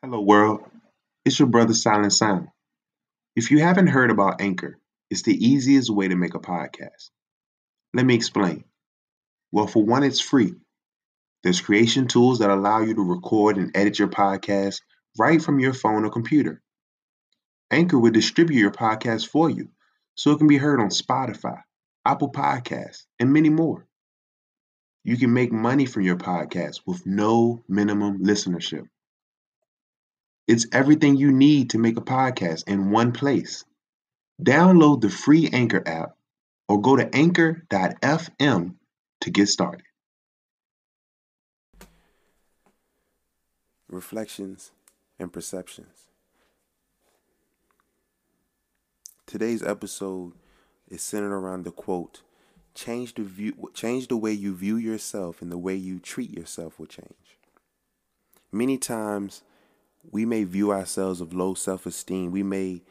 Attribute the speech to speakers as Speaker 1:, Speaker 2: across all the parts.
Speaker 1: Hello, world. It's your brother Silent Sound. If you haven't heard about Anchor, it's the easiest way to make a podcast. Let me explain. Well, for one, it's free. There's creation tools that allow you to record and edit your podcast right from your phone or computer. Anchor will distribute your podcast for you so it can be heard on Spotify, Apple Podcasts, and many more. You can make money from your podcast with no minimum listenership. It's everything you need to make a podcast in one place. Download the free Anchor app or go to anchor.fm to get started.
Speaker 2: Reflections and perceptions. Today's episode is centered around the quote, change the view change the way you view yourself and the way you treat yourself will change. Many times we may view ourselves of low self esteem. We may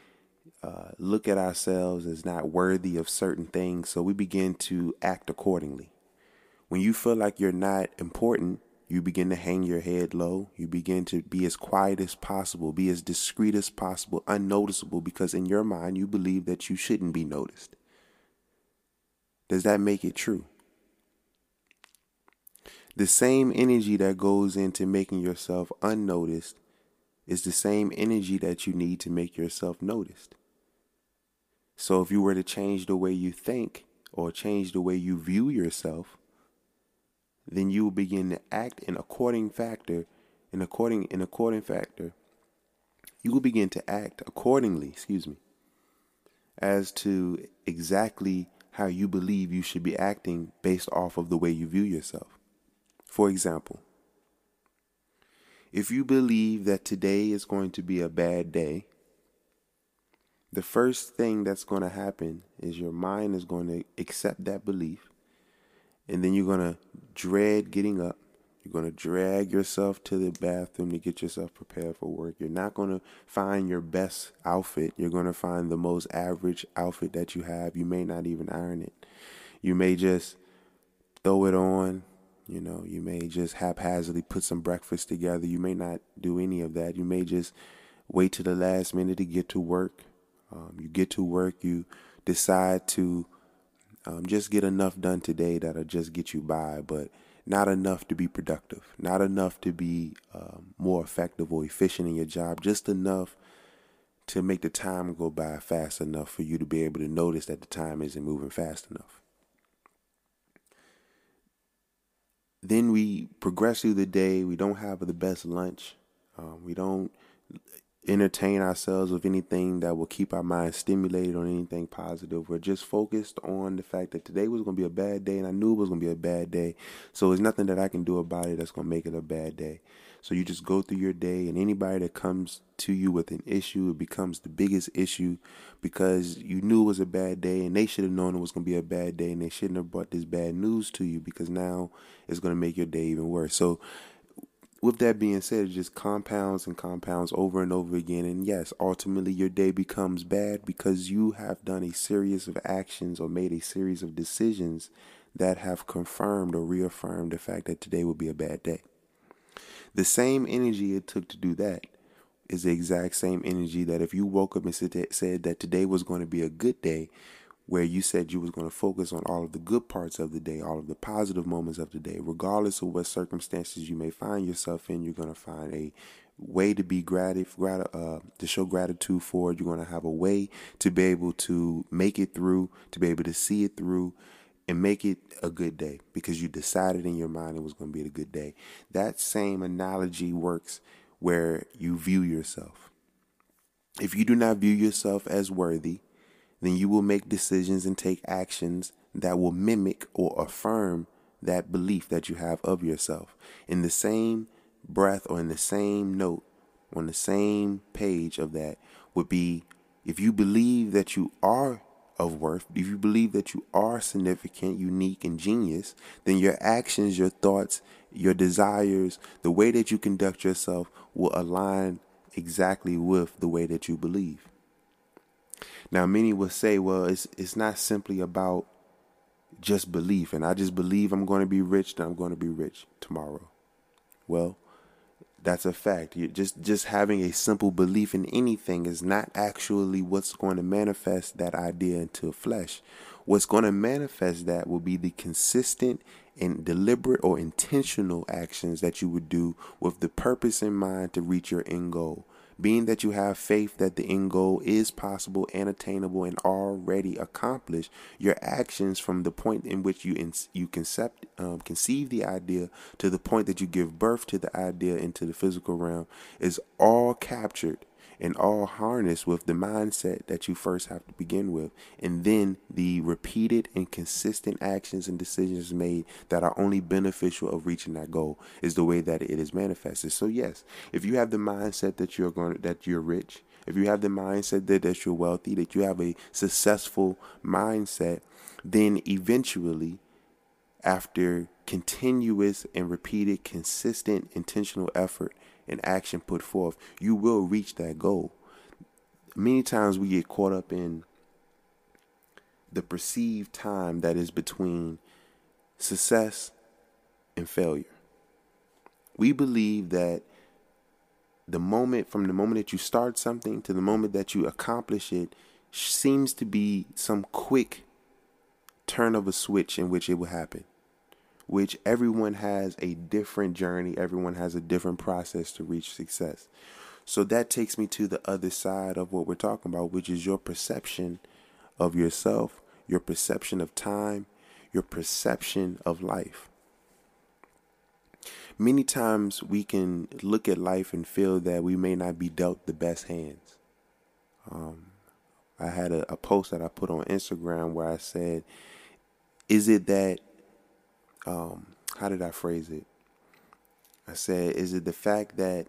Speaker 2: uh, look at ourselves as not worthy of certain things, so we begin to act accordingly. When you feel like you're not important, you begin to hang your head low. You begin to be as quiet as possible, be as discreet as possible, unnoticeable, because in your mind you believe that you shouldn't be noticed. Does that make it true? The same energy that goes into making yourself unnoticed is the same energy that you need to make yourself noticed. So if you were to change the way you think or change the way you view yourself, then you will begin to act in according factor, in according in according factor. You will begin to act accordingly, excuse me, as to exactly how you believe you should be acting based off of the way you view yourself. For example, if you believe that today is going to be a bad day, the first thing that's going to happen is your mind is going to accept that belief. And then you're going to dread getting up. You're going to drag yourself to the bathroom to get yourself prepared for work. You're not going to find your best outfit. You're going to find the most average outfit that you have. You may not even iron it. You may just throw it on, you know, you may just haphazardly put some breakfast together. You may not do any of that. You may just wait to the last minute to get to work. Um, you get to work, you decide to um, just get enough done today that'll just get you by, but not enough to be productive, not enough to be um, more effective or efficient in your job, just enough to make the time go by fast enough for you to be able to notice that the time isn't moving fast enough. Then we progress through the day. We don't have the best lunch. Um, we don't entertain ourselves with anything that will keep our mind stimulated on anything positive. We're just focused on the fact that today was going to be a bad day, and I knew it was going to be a bad day. So there's nothing that I can do about it that's going to make it a bad day. So you just go through your day, and anybody that comes to you with an issue, it becomes the biggest issue because you knew it was a bad day, and they should have known it was going to be a bad day, and they shouldn't have brought this bad news to you because now it's going to make your day even worse. So, with that being said, it just compounds and compounds over and over again. And yes, ultimately your day becomes bad because you have done a series of actions or made a series of decisions that have confirmed or reaffirmed the fact that today will be a bad day. The same energy it took to do that is the exact same energy that if you woke up and said that today was going to be a good day, where you said you was going to focus on all of the good parts of the day, all of the positive moments of the day, regardless of what circumstances you may find yourself in, you're going to find a way to be gratitude, uh, to show gratitude for. it. You're going to have a way to be able to make it through, to be able to see it through, and make it a good day because you decided in your mind it was going to be a good day. That same analogy works where you view yourself. If you do not view yourself as worthy, then you will make decisions and take actions that will mimic or affirm that belief that you have of yourself. In the same breath or in the same note, on the same page of that would be if you believe that you are of worth, if you believe that you are significant, unique, and genius, then your actions, your thoughts, your desires, the way that you conduct yourself will align exactly with the way that you believe. Now, many will say, well, it's, it's not simply about just belief, and I just believe I'm going to be rich, then I'm going to be rich tomorrow. Well, That's a fact. You just just having a simple belief in anything is not actually what's going to manifest that idea into flesh. What's going to manifest that will be the consistent and deliberate or intentional actions that you would do with the purpose in mind to reach your end goal being that you have faith that the end goal is possible and attainable and already accomplished, your actions from the point in which you in, you concept um, conceive the idea to the point that you give birth to the idea into the physical realm is all captured and all harnessed with the mindset that you first have to begin with, and then the repeated and consistent actions and decisions made that are only beneficial of reaching that goal is the way that it is manifested. So yes, if you have the mindset that you're going to, that you're rich, if you have the mindset that, that you're wealthy, that you have a successful mindset, then eventually after continuous and repeated consistent intentional effort and action put forth, you will reach that goal. Many times we get caught up in the perceived time that is between success and failure. We believe that the moment from the moment that you start something to the moment that you accomplish it seems to be some quick turn of a switch in which it will happen which everyone has a different journey, everyone has a different process to reach success. So that takes me to the other side of what we're talking about, which is your perception of yourself, your perception of time, your perception of life. Many times we can look at life and feel that we may not be dealt the best hands. Um, I had a, a post that I put on Instagram where I said, Is it that um, how did I phrase it? I said, is it the fact that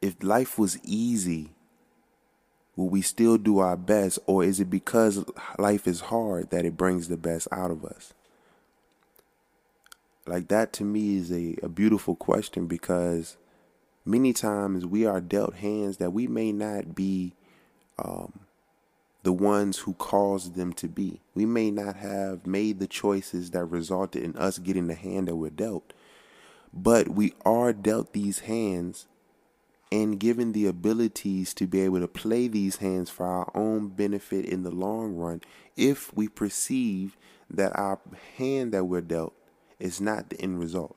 Speaker 2: if life was easy, will we still do our best, or is it because life is hard that it brings the best out of us? Like that to me is a, a beautiful question because many times we are dealt hands that we may not be um, the ones who caused them to be. We may not have made the choices that resulted in us getting the hand that we're dealt, but we are dealt these hands and given the abilities to be able to play these hands for our own benefit in the long run if we perceive that our hand that we're dealt is not the end result.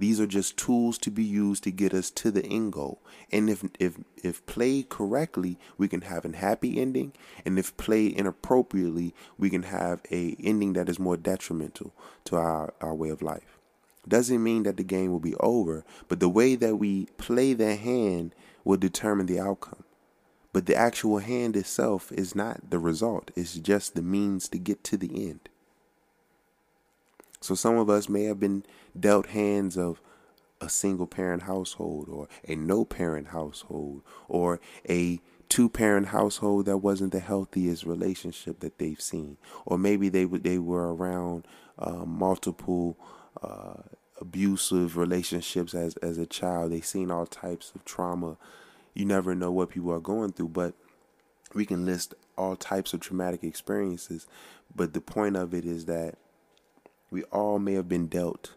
Speaker 2: These are just tools to be used to get us to the end goal. And if if if played correctly, we can have a happy ending. And if played inappropriately, we can have a ending that is more detrimental to our, our way of life. Doesn't mean that the game will be over, but the way that we play the hand will determine the outcome. But the actual hand itself is not the result. It's just the means to get to the end. So some of us may have been dealt hands of a single parent household or a no parent household or a two parent household that wasn't the healthiest relationship that they've seen. Or maybe they they were around uh, multiple uh, abusive relationships as as a child. They've seen all types of trauma. You never know what people are going through but we can list all types of traumatic experiences. But the point of it is that we all may have been dealt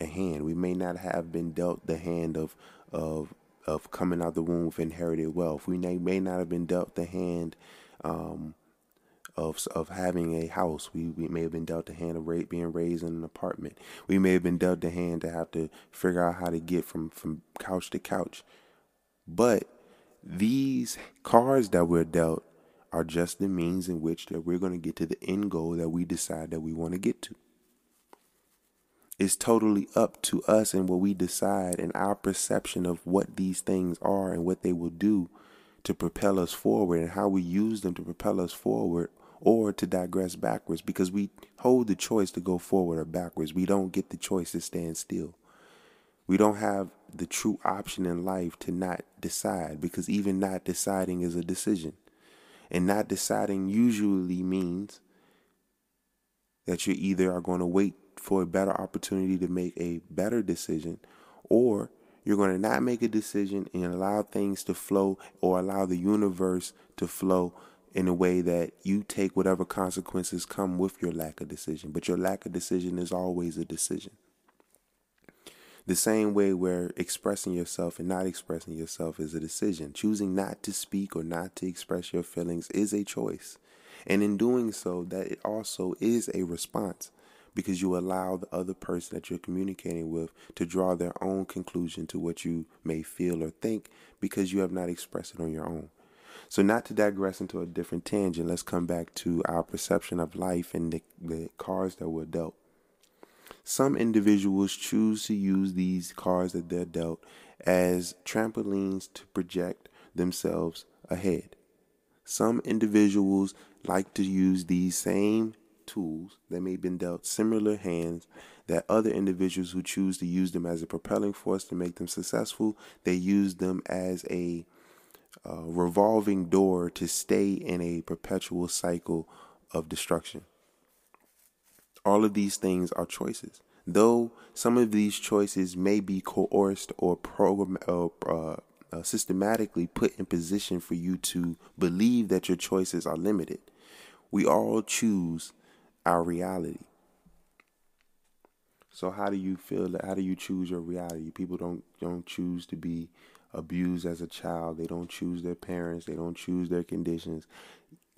Speaker 2: a hand. We may not have been dealt the hand of of of coming out the womb with inherited wealth. We may, may not have been dealt the hand um, of of having a house. We, we may have been dealt the hand of ra- being raised in an apartment. We may have been dealt the hand to have to figure out how to get from from couch to couch. But these cards that we're dealt are just the means in which that we're going to get to the end goal that we decide that we want to get to. It's totally up to us and what we decide and our perception of what these things are and what they will do to propel us forward and how we use them to propel us forward or to digress backwards because we hold the choice to go forward or backwards. We don't get the choice to stand still. We don't have the true option in life to not decide because even not deciding is a decision. And not deciding usually means that you either are going to wait for a better opportunity to make a better decision, or you're going to not make a decision and allow things to flow or allow the universe to flow in a way that you take whatever consequences come with your lack of decision. But your lack of decision is always a decision. The same way where expressing yourself and not expressing yourself is a decision. Choosing not to speak or not to express your feelings is a choice. And in doing so, that it also is a response because you allow the other person that you're communicating with to draw their own conclusion to what you may feel or think because you have not expressed it on your own. So, not to digress into a different tangent, let's come back to our perception of life and the, the cards that were dealt. Some individuals choose to use these cards that they're dealt as trampolines to project themselves ahead. Some individuals like to use these same tools that may have been dealt similar hands that other individuals who choose to use them as a propelling force to make them successful, they use them as a uh, revolving door to stay in a perpetual cycle of destruction. All of these things are choices. Though some of these choices may be coerced or program uh, uh, systematically put in position for you to believe that your choices are limited, we all choose our reality. So how do you feel that how do you choose your reality? People don't don't choose to be abused as a child. They don't choose their parents. They don't choose their conditions,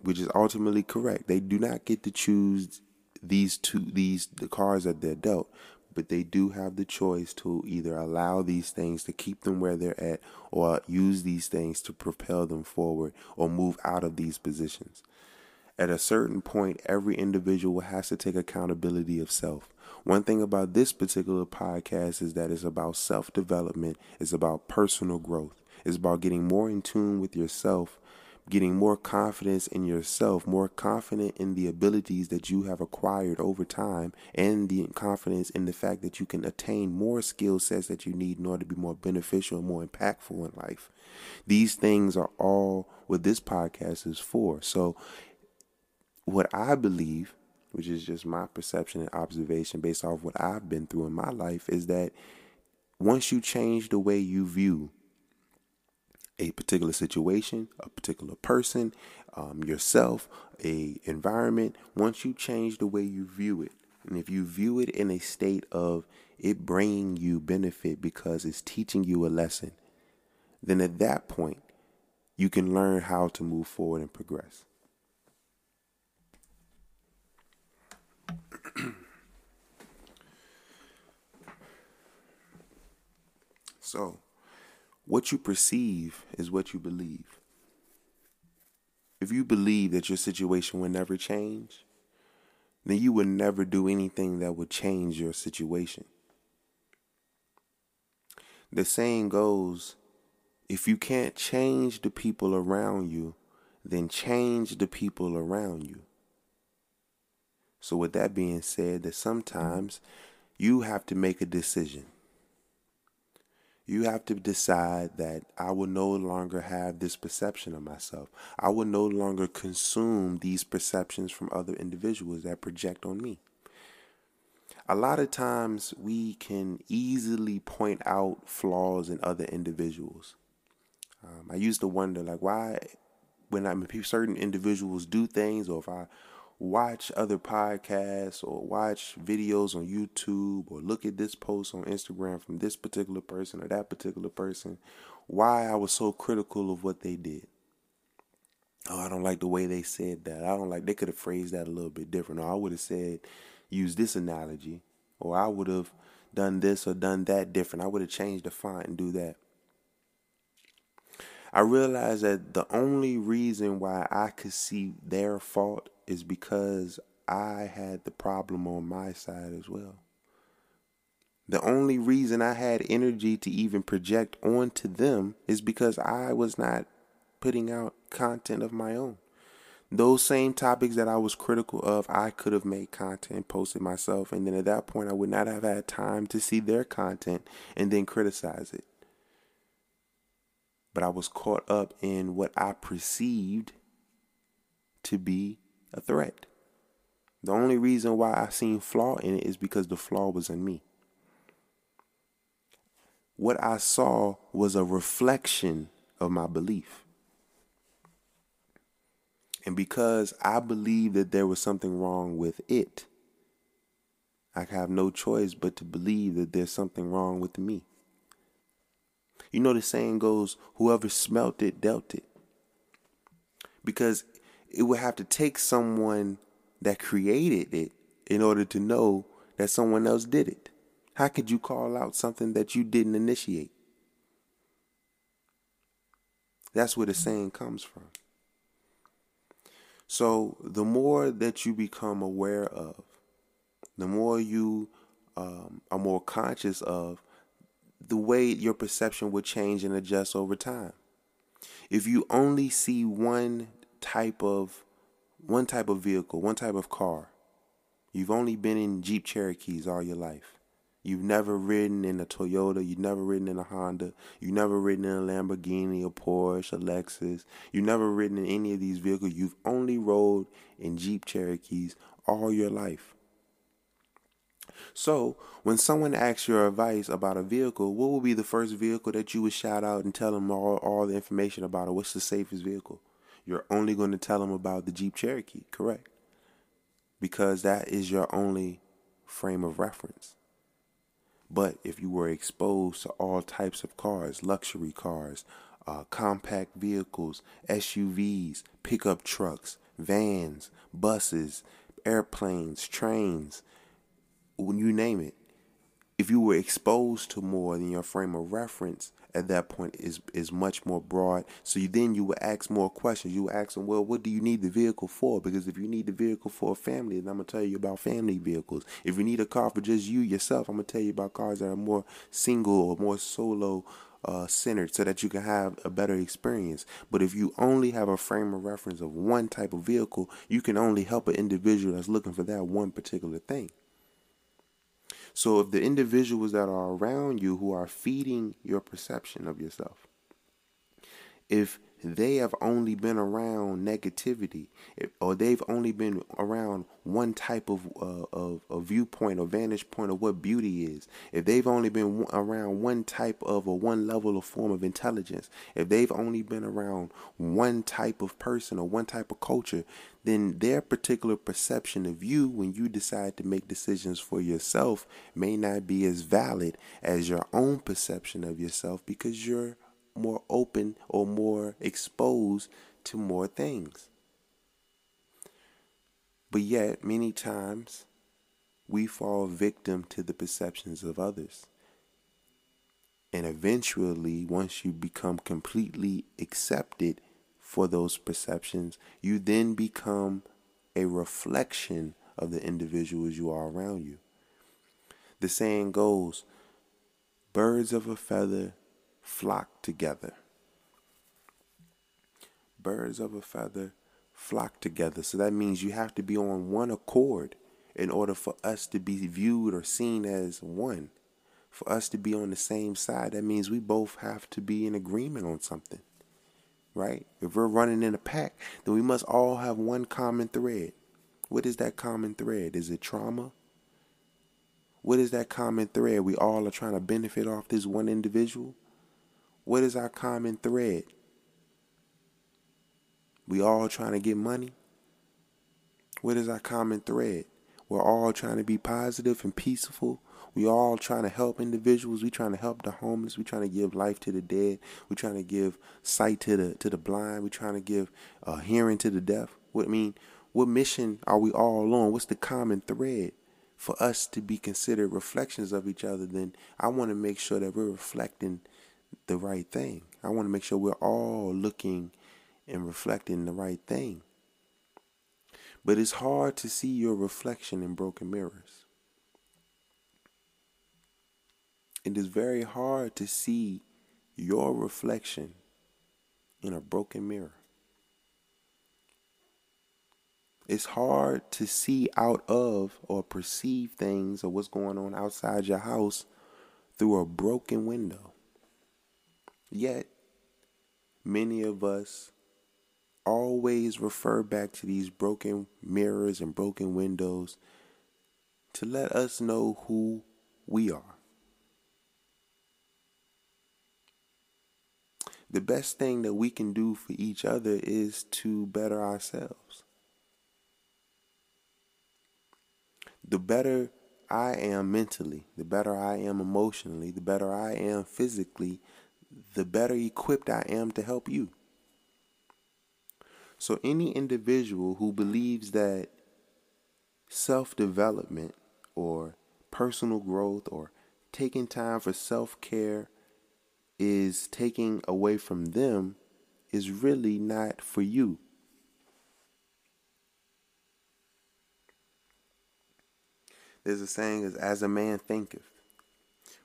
Speaker 2: which is ultimately correct. They do not get to choose these two these the cards that they're dealt, but they do have the choice to either allow these things to keep them where they're at or use these things to propel them forward or move out of these positions. At a certain point, every individual has to take accountability of self. One thing about this particular podcast is that it's about self development, it's about personal growth, it's about getting more in tune with yourself getting more confidence in yourself, more confident in the abilities that you have acquired over time, and the confidence in the fact that you can attain more skill sets that you need in order to be more beneficial and more impactful in life. These things are all what this podcast is for. So, what I believe, which is just my perception and observation based off what I've been through in my life, is that once you change the way you view a particular situation, a particular person, um, yourself, a environment, once you change the way you view it, and if you view it in a state of it bringing you benefit because it's teaching you a lesson, then at that point, you can learn how to move forward and progress. so, what you perceive is what you believe. If you believe that your situation will never change, then you will never do anything that would change your situation. The saying goes if you can't change the people around you, then change the people around you. So, with that being said, that sometimes you have to make a decision you have to decide that I will no longer have this perception of myself. I will no longer consume these perceptions from other individuals that project on me. A lot of times we can easily point out flaws in other individuals. Um, I used to wonder, like, why, when I'm certain individuals do things, or if I watch other podcasts or watch videos on YouTube or look at this post on Instagram from this particular person or that particular person, why I was so critical of what they did. Oh, I don't like the way they said that. I don't like they could have phrased that a little bit different. Or I would have said use this analogy. Or I would have done this or done that different. I would have changed the font and do that. I realized that the only reason why I could see their fault is because I had the problem on my side as well. The only reason I had energy to even project onto them is because I was not putting out content of my own. Those same topics that I was critical of, I could have made content posted myself. And then at that point, I would not have had time to see their content and then criticize it. But I was caught up in what I perceived to be a threat. The only reason why I seen flaw in it is because the flaw was in me. What I saw was a reflection of my belief. And because I believed that there was something wrong with it, I have no choice but to believe that there's something wrong with me. You know, the saying goes, whoever smelt it, dealt it. Because it would have to take someone that created it in order to know that someone else did it. How could you call out something that you didn't initiate? That's where the saying comes from. So, the more that you become aware of, the more you um, are more conscious of the way your perception will change and adjust over time. If you only see one type of one type of vehicle, one type of car, you've only been in Jeep Cherokees all your life. You've never ridden in a Toyota, you've never ridden in a Honda, you've never ridden in a Lamborghini, a Porsche, a Lexus, you've never ridden in any of these vehicles. You've only rode in Jeep Cherokees all your life. So, when someone asks your advice about a vehicle, what will be the first vehicle that you would shout out and tell them all, all the information about it? What's the safest vehicle? You're only going to tell them about the Jeep Cherokee, correct? Because that is your only frame of reference. But if you were exposed to all types of cars, luxury cars, uh, compact vehicles, SUVs, pickup trucks, vans, buses, airplanes, trains, when you name it, if you were exposed to more than your frame of reference at that point is is much more broad. So you, then you would ask more questions. You would ask them, well, what do you need the vehicle for? Because if you need the vehicle for a family, then I'm gonna tell you about family vehicles. If you need a car for just you yourself, I'm gonna tell you about cars that are more single or more solo uh, centered so that you can have a better experience. But if you only have a frame of reference of one type of vehicle, you can only help an individual that's looking for that one particular thing. So if the individuals that are around you who are feeding your perception of yourself, if they have only been around negativity, or they've only been around one type of, uh, of, of viewpoint or vantage point of what beauty is, if they've only been around one type of or one level of form of intelligence, if they've only been around one type of person or one type of culture, then their particular perception of you when you decide to make decisions for yourself may not be as valid as your own perception of yourself because you're more open or more exposed to more things. But yet, many times, we fall victim to the perceptions of others. And eventually, once you become completely accepted for those perceptions, you then become a reflection of the individuals you are around you. The saying goes, birds of a feather flock together. Birds of a feather flock together. So that means you have to be on one accord in order for us to be viewed or seen as one. For us to be on the same side, that means we both have to be in agreement on something. Right? If we're running in a pack, then we must all have one common thread. What is that common thread? Is it trauma? What is that common thread? We all are trying to benefit off this one individual? What is our common thread? We all trying to get money. What is our common thread? We're all trying to be positive and peaceful. We all trying to help individuals. We trying to help the homeless. We trying to give life to the dead. We trying to give sight to the to the blind. We trying to give uh, hearing to the deaf. What I mean, what mission are we all on? What's the common thread for us to be considered reflections of each other? Then I want to make sure that we're reflecting the right thing. I want to make sure we're all looking and reflecting the right thing. But it's hard to see your reflection in broken mirrors. It is very hard to see your reflection in a broken mirror. It's hard to see out of or perceive things or what's going on outside your house through a broken window. Yet, many of us always refer back to these broken mirrors and broken windows to let us know who we are. The best thing that we can do for each other is to better ourselves. The better I am mentally, the better I am emotionally, the better I am physically, the better equipped I am to help you. So, any individual who believes that self development or personal growth or taking time for self care is taking away from them is really not for you. There's a saying is as a man thinketh,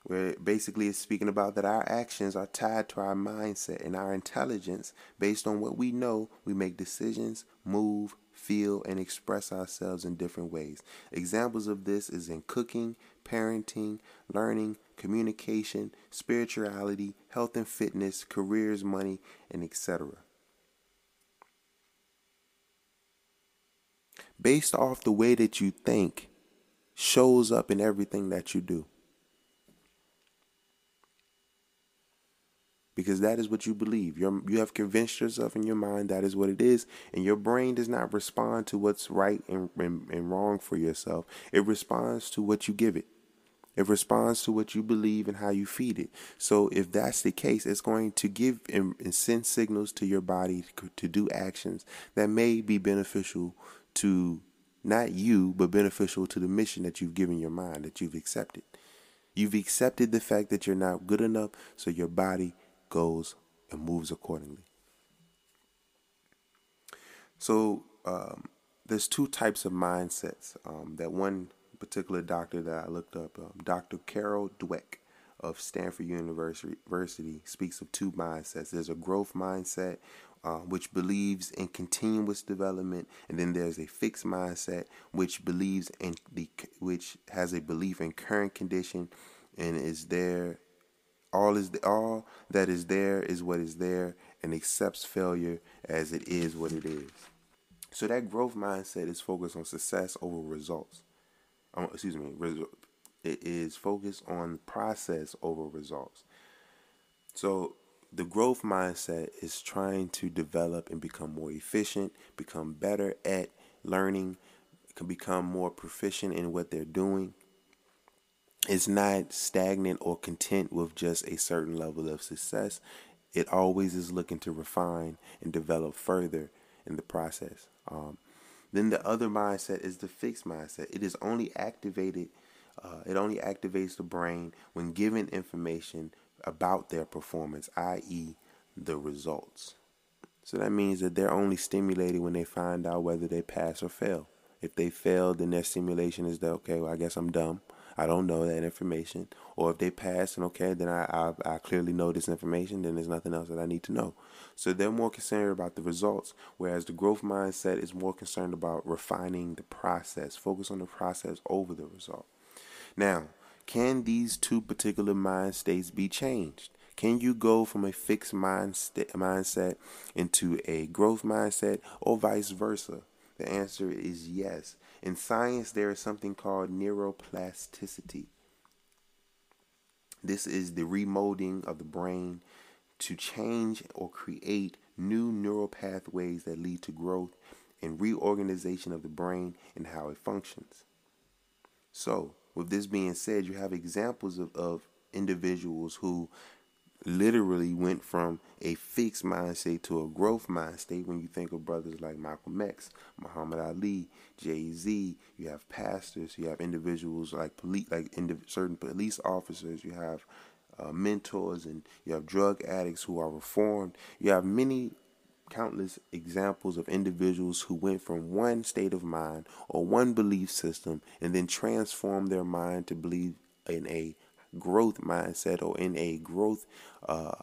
Speaker 2: where basically it's speaking about that our actions are tied to our mindset and our intelligence. Based on what we know, we make decisions, move, feel, and express ourselves in different ways. Examples of this is in cooking, parenting, learning, communication, spirituality, health and fitness, careers, money, and etc. Based off the way that you think shows up in everything that you do. Because that is what you believe. you you have convinced yourself in your mind that is what it is, and your brain does not respond to what's right and, and, and wrong for yourself. It responds to what you give it. It responds to what you believe and how you feed it. So if that's the case, it's going to give and, and send signals to your body to, to do actions that may be beneficial to not you, but beneficial to the mission that you've given your mind, that you've accepted. You've accepted the fact that you're not good enough, so your body goes and moves accordingly. So um, there's two types of mindsets. Um, that one particular doctor that I looked up, um, Dr. Carol Dweck of Stanford University, speaks of two mindsets. There's a growth mindset, uh, which believes in continuous development, and then there's a fixed mindset, which believes in the which has a belief in current condition and is there all is all that is there is what is there and accepts failure as it is what it is. So that growth mindset is focused on success over results. Um, excuse me, it is focused on process over results. So the growth mindset is trying to develop and become more efficient, become better at learning, can become more proficient in what they're doing, is not stagnant or content with just a certain level of success. It always is looking to refine and develop further in the process. Um, then the other mindset is the fixed mindset. It is only activated. Uh, it only activates the brain when given information about their performance, i.e., the results. So that means that they're only stimulated when they find out whether they pass or fail. If they fail, then their stimulation is that okay, well, I guess I'm dumb. I don't know that information. Or if they pass and okay, then I, I, I clearly know this information, then there's nothing else that I need to know. So they're more concerned about the results, whereas the growth mindset is more concerned about refining the process, focus on the process over the result. Now, can these two particular mind states be changed? Can you go from a fixed mind st- mindset into a growth mindset or vice versa? The answer is yes. In science, there is something called neuroplasticity. This is the remolding of the brain to change or create new neural pathways that lead to growth and reorganization of the brain and how it functions. So, with this being said, you have examples of, of individuals who literally went from a fixed mind state to a growth mind state when you think of brothers like Malcolm X, Muhammad Ali, Jay Z. You have pastors, you have individuals like police, like certain police officers. You have uh, mentors, and you have drug addicts who are reformed. You have many countless examples of individuals who went from one state of mind or one belief system and then transformed their mind to believe in a growth mindset or in a growth uh,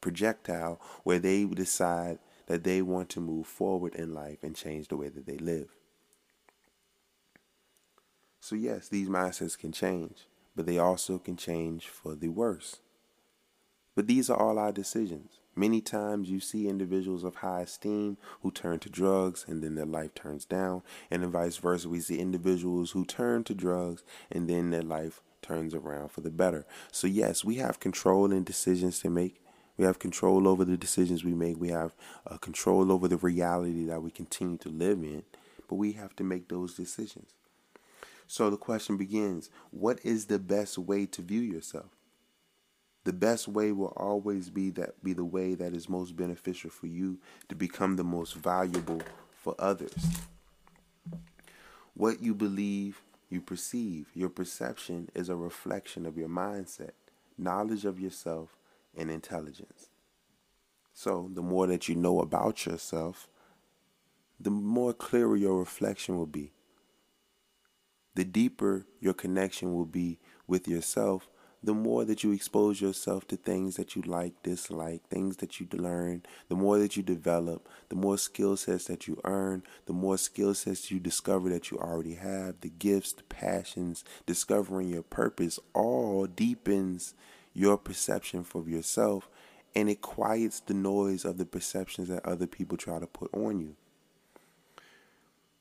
Speaker 2: projectile where they decide that they want to move forward in life and change the way that they live. So, yes, these mindsets can change, but they also can change for the worse. But these are all our decisions. Many times you see individuals of high esteem who turn to drugs and then their life turns down, and vice versa. We see individuals who turn to drugs and then their life turns around for the better. So, yes, we have control and decisions to make. We have control over the decisions we make. We have uh, control over the reality that we continue to live in, but we have to make those decisions. So the question begins what is the best way to view yourself? The best way will always be that be the way that is most beneficial for you to become the most valuable for others. What you believe, you perceive. Your perception is a reflection of your mindset, knowledge of yourself, and intelligence. So, the more that you know about yourself, the more clearer your reflection will be. The deeper your connection will be with yourself, the more that you expose yourself to things that you like, dislike, things that you learn, the more that you develop, the more skill sets that you earn, the more skill sets you discover that you already have, the gifts, the passions, discovering your purpose, all deepens your perception for yourself and it quiets the noise of the perceptions that other people try to put on you.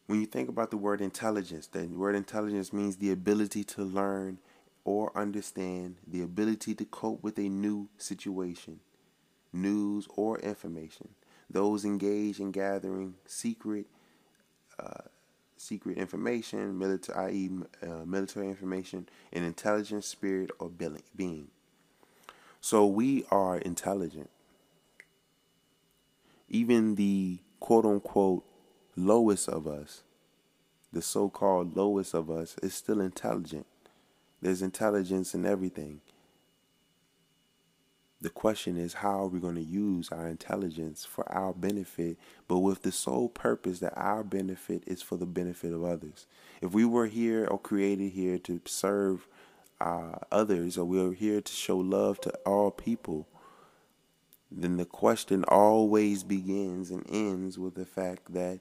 Speaker 2: When you think about the word intelligence, the word intelligence means the ability to learn or understand the ability to cope with a new situation, news, or information. Those engaged in gathering secret, uh, secret information, military, i.e., uh, military information, an intelligent spirit or being. So we are intelligent. Even the quote unquote lowest of us, the so called lowest of us, is still intelligent. There's intelligence in everything. The question is, how are we going to use our intelligence for our benefit, but with the sole purpose that our benefit is for the benefit of others? If we were here or created here to serve uh, others, or we're here to show love to all people, then the question always begins and ends with the fact that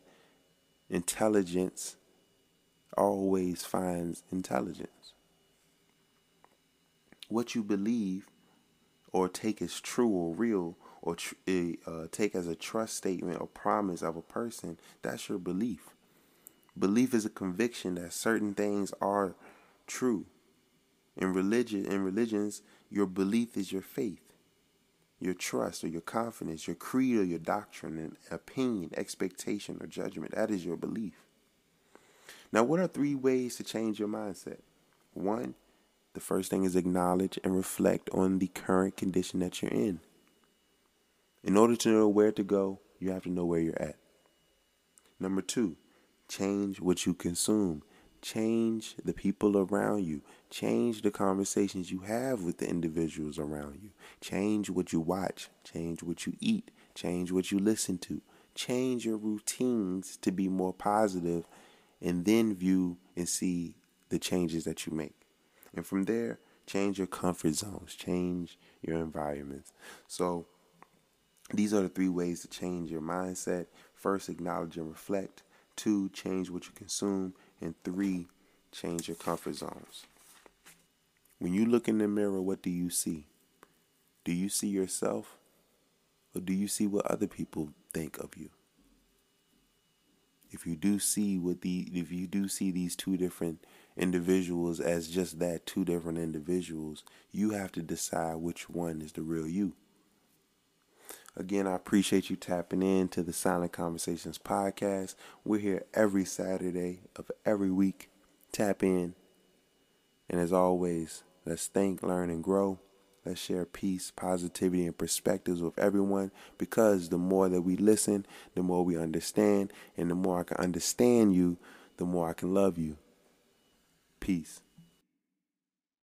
Speaker 2: intelligence always finds intelligence what you believe or take as true or real or tr- eh, uh, take as a trust statement or promise of a person, that's your belief. Belief is a conviction that certain things are true. In religion, in religions, your belief is your faith, your trust or your confidence, your creed or your doctrine, and opinion, expectation or judgment. That is your belief. Now, what are three ways to change your mindset? One, the first thing is acknowledge and reflect on the current condition that you're in. In order to know where to go, you have to know where you're at. Number two, change what you consume. Change the people around you. Change the conversations you have with the individuals around you. Change what you watch. Change what you eat. Change what you listen to. Change your routines to be more positive and then view and see the changes that you make. And from there, change your comfort zones, change your environments. So, these are the three ways to change your mindset. First, acknowledge and reflect. Two, change what you consume. And three, change your comfort zones. When you look in the mirror, what do you see? Do you see yourself? Or do you see what other people think of you? If you do see what the if you do see these two different individuals as just that two different individuals, you have to decide which one is the real you. Again, I appreciate you tapping in to the Silent Conversations podcast. We're here every Saturday of every week. Tap in. And as always, let's think, learn, and grow. Let's share peace, positivity, and perspectives with everyone because the more that we listen, the more we understand. And the more I can understand you, the more I can love you. Peace.